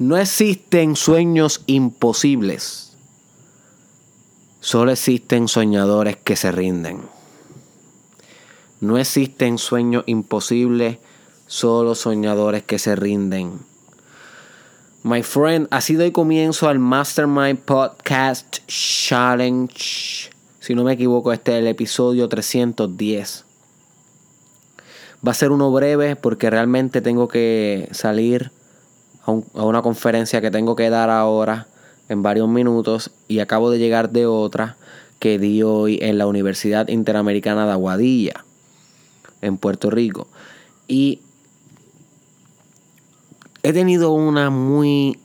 No existen sueños imposibles. Solo existen soñadores que se rinden. No existen sueños imposibles, solo soñadores que se rinden. My friend, así doy comienzo al Mastermind Podcast Challenge. Si no me equivoco, este es el episodio 310. Va a ser uno breve porque realmente tengo que salir a, una conferencia que tengo que dar ahora en varios minutos y acabo de llegar de otra que di hoy en la Universidad Interamericana de Aguadilla en Puerto Rico. Y he tenido una muy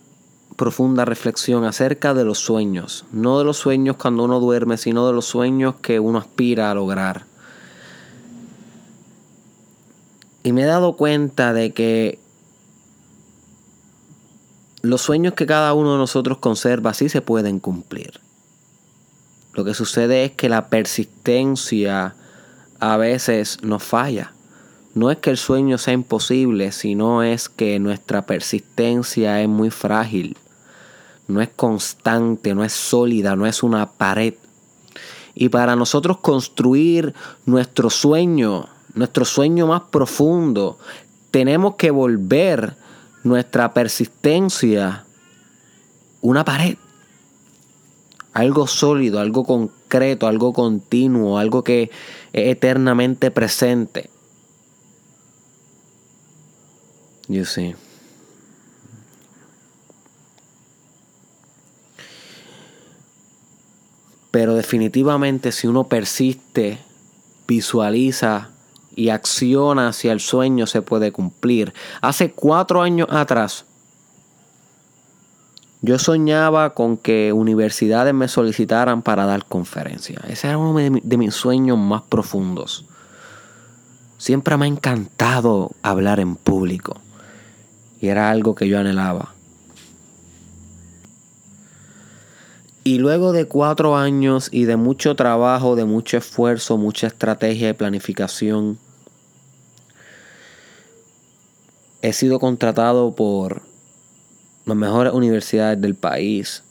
profunda reflexión acerca de los sueños. No de los sueños cuando uno duerme, sino de los sueños que uno aspira a lograr. Y me he dado cuenta de que los sueños que cada uno de nosotros conserva sí se pueden cumplir. Lo que sucede es que la persistencia a veces nos falla. No es que el sueño sea imposible, sino es que nuestra persistencia es muy frágil. No es constante, no es sólida, no es una pared. Y para nosotros construir nuestro sueño, nuestro sueño más profundo, tenemos que volver nuestra persistencia una pared. Algo sólido, algo concreto, algo continuo, algo que es eternamente presente. You see. Pero definitivamente si uno persiste, visualiza y acciona hacia el sueño, se puede cumplir. Hace cuatro años atrás, yo soñaba con que universidades me solicitaran para dar conferencias. Ese era uno de mis sueños más profundos. Siempre me ha encantado hablar en público. Y era algo que yo anhelaba. Y luego de cuatro años y de mucho trabajo, de mucho esfuerzo, mucha estrategia y planificación, he sido contratado por las mejores universidades del país.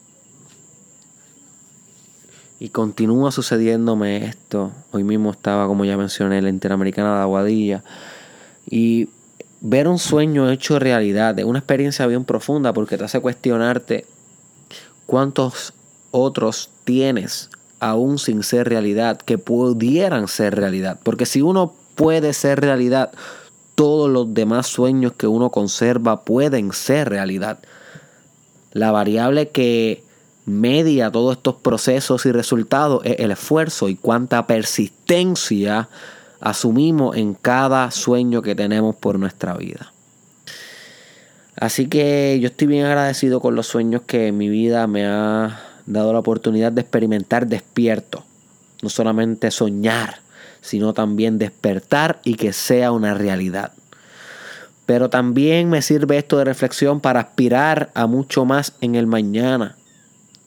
Y continúa sucediéndome esto. Hoy mismo estaba, como ya mencioné, en la Interamericana de Aguadilla. Y ver un sueño hecho realidad es una experiencia bien profunda porque te hace cuestionarte cuántos otros tienes aún sin ser realidad que pudieran ser realidad. Porque si uno puede ser realidad, todos los demás sueños que uno conserva pueden ser realidad. La variable que media todos estos procesos y resultados es el esfuerzo y cuánta persistencia asumimos en cada sueño que tenemos por nuestra vida. Así que yo estoy bien agradecido con los sueños que mi vida me ha dado la oportunidad de experimentar despierto. No solamente soñar, sino también despertar y que sea una realidad. Pero también me sirve esto de reflexión para aspirar a mucho más en el mañana.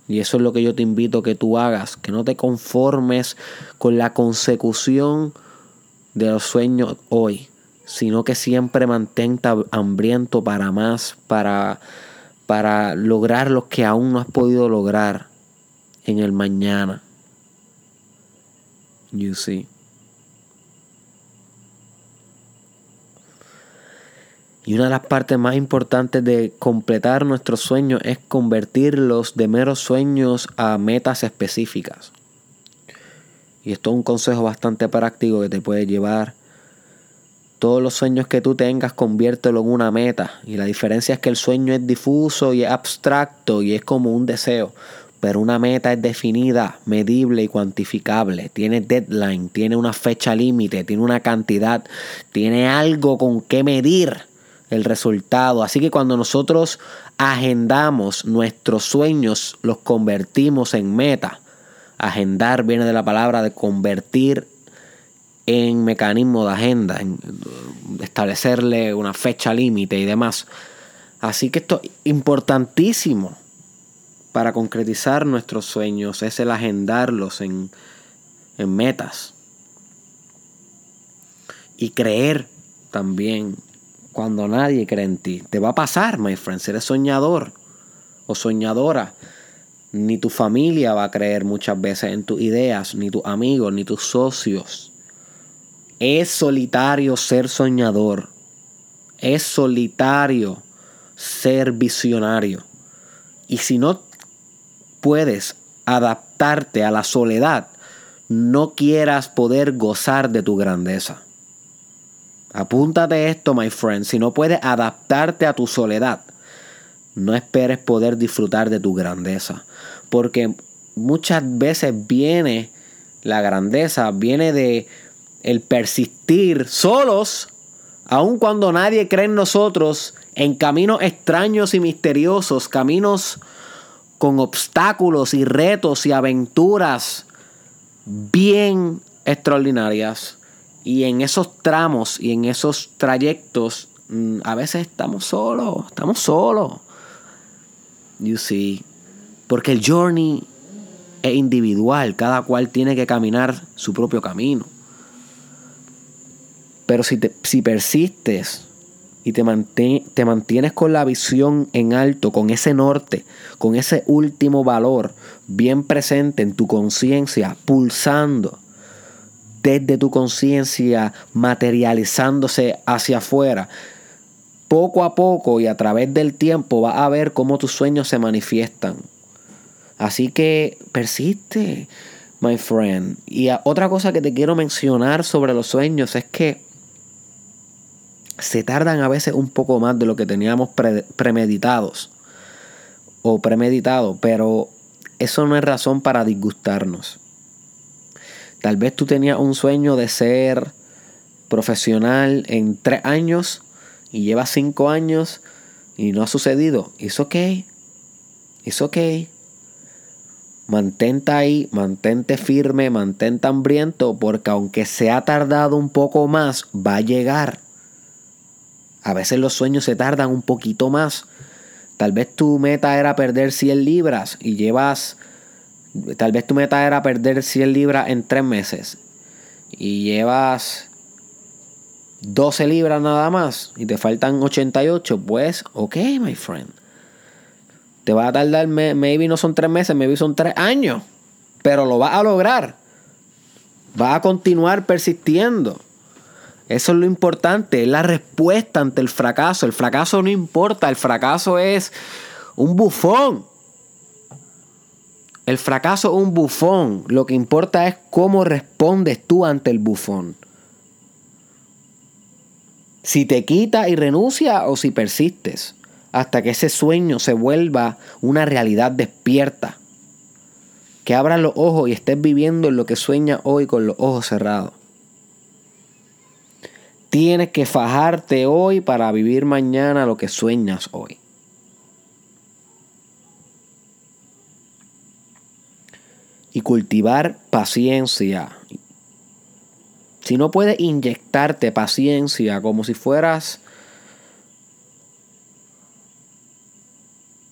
Y eso es lo que yo te invito a que tú hagas, que no te conformes con la consecución de los sueños hoy, sino que siempre mantente hambriento para más, para, para lograr lo que aún no has podido lograr en el mañana. You see. Y una de las partes más importantes de completar nuestros sueños es convertirlos de meros sueños a metas específicas. Y esto es un consejo bastante práctico que te puede llevar. Todos los sueños que tú tengas, conviértelo en una meta. Y la diferencia es que el sueño es difuso y es abstracto y es como un deseo. Pero una meta es definida, medible y cuantificable. Tiene deadline, tiene una fecha límite, tiene una cantidad, tiene algo con qué medir el resultado. Así que cuando nosotros agendamos nuestros sueños, los convertimos en meta. Agendar viene de la palabra de convertir en mecanismo de agenda, en establecerle una fecha límite y demás. Así que esto es importantísimo para concretizar nuestros sueños, es el agendarlos en, en metas. Y creer también cuando nadie cree en ti. Te va a pasar, my friend, si eres soñador o soñadora. Ni tu familia va a creer muchas veces en tus ideas, ni tus amigos, ni tus socios. Es solitario ser soñador. Es solitario ser visionario. Y si no puedes adaptarte a la soledad, no quieras poder gozar de tu grandeza. Apúntate esto, my friend. Si no puedes adaptarte a tu soledad, no esperes poder disfrutar de tu grandeza. Porque muchas veces viene la grandeza, viene de el persistir solos, aun cuando nadie cree en nosotros, en caminos extraños y misteriosos, caminos con obstáculos y retos y aventuras bien extraordinarias. Y en esos tramos y en esos trayectos, mm, a veces estamos solos, estamos solos. You see. Porque el journey es individual, cada cual tiene que caminar su propio camino. Pero si, te, si persistes y te, te mantienes con la visión en alto, con ese norte, con ese último valor bien presente en tu conciencia, pulsando desde tu conciencia, materializándose hacia afuera, poco a poco y a través del tiempo vas a ver cómo tus sueños se manifiestan. Así que persiste, my friend. Y otra cosa que te quiero mencionar sobre los sueños es que se tardan a veces un poco más de lo que teníamos premeditados o premeditado, pero eso no es razón para disgustarnos. Tal vez tú tenías un sueño de ser profesional en tres años y llevas cinco años y no ha sucedido. Es ok. Es ok. Mantente ahí, mantente firme, mantente hambriento, porque aunque se ha tardado un poco más, va a llegar. A veces los sueños se tardan un poquito más. Tal vez tu meta era perder 100 libras y llevas... Tal vez tu meta era perder 100 libras en 3 meses. Y llevas 12 libras nada más y te faltan 88. Pues, ok, my friend. Te va a tardar, maybe no son 3 meses, maybe son 3 años. Pero lo vas a lograr. Vas a continuar persistiendo. Eso es lo importante, es la respuesta ante el fracaso. El fracaso no importa, el fracaso es un bufón. El fracaso es un bufón. Lo que importa es cómo respondes tú ante el bufón. Si te quita y renuncia o si persistes hasta que ese sueño se vuelva una realidad despierta. Que abras los ojos y estés viviendo en lo que sueñas hoy con los ojos cerrados. Tienes que fajarte hoy para vivir mañana lo que sueñas hoy. Y cultivar paciencia. Si no puedes inyectarte paciencia como si fueras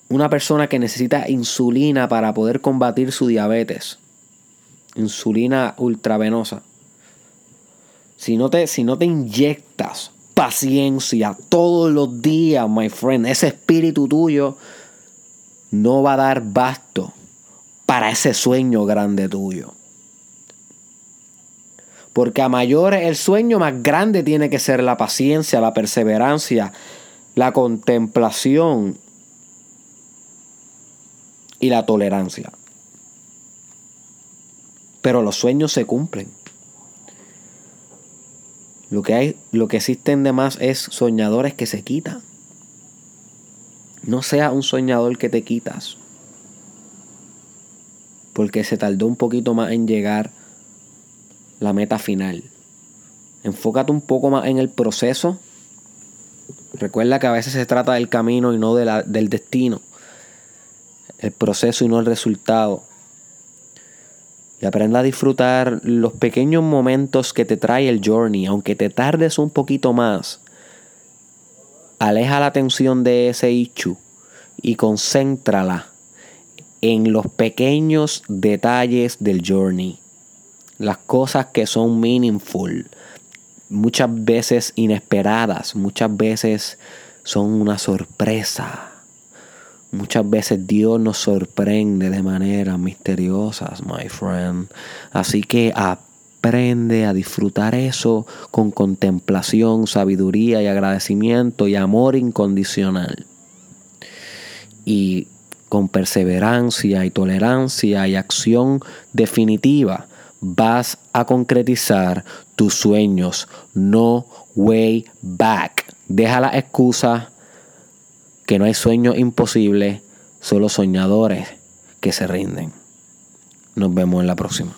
una persona que necesita insulina para poder combatir su diabetes, insulina ultravenosa si no te, si no te inyectas paciencia todos los días, my friend, ese espíritu tuyo no va a dar basto para ese sueño grande tuyo. Porque a mayores el sueño más grande tiene que ser la paciencia, la perseverancia, la contemplación y la tolerancia. Pero los sueños se cumplen. Lo que, hay, lo que existen de más es soñadores que se quitan. No sea un soñador que te quitas. Porque se tardó un poquito más en llegar la meta final. Enfócate un poco más en el proceso. Recuerda que a veces se trata del camino y no de la, del destino. El proceso y no el resultado y aprenda a disfrutar los pequeños momentos que te trae el journey, aunque te tardes un poquito más. Aleja la atención de ese ichu y concéntrala en los pequeños detalles del journey, las cosas que son meaningful. muchas veces inesperadas, muchas veces son una sorpresa. Muchas veces Dios nos sorprende de maneras misteriosas, my friend. Así que aprende a disfrutar eso con contemplación, sabiduría y agradecimiento y amor incondicional. Y con perseverancia y tolerancia y acción definitiva vas a concretizar tus sueños. No way back. Deja la excusa que no hay sueños imposibles, solo soñadores que se rinden. Nos vemos en la próxima.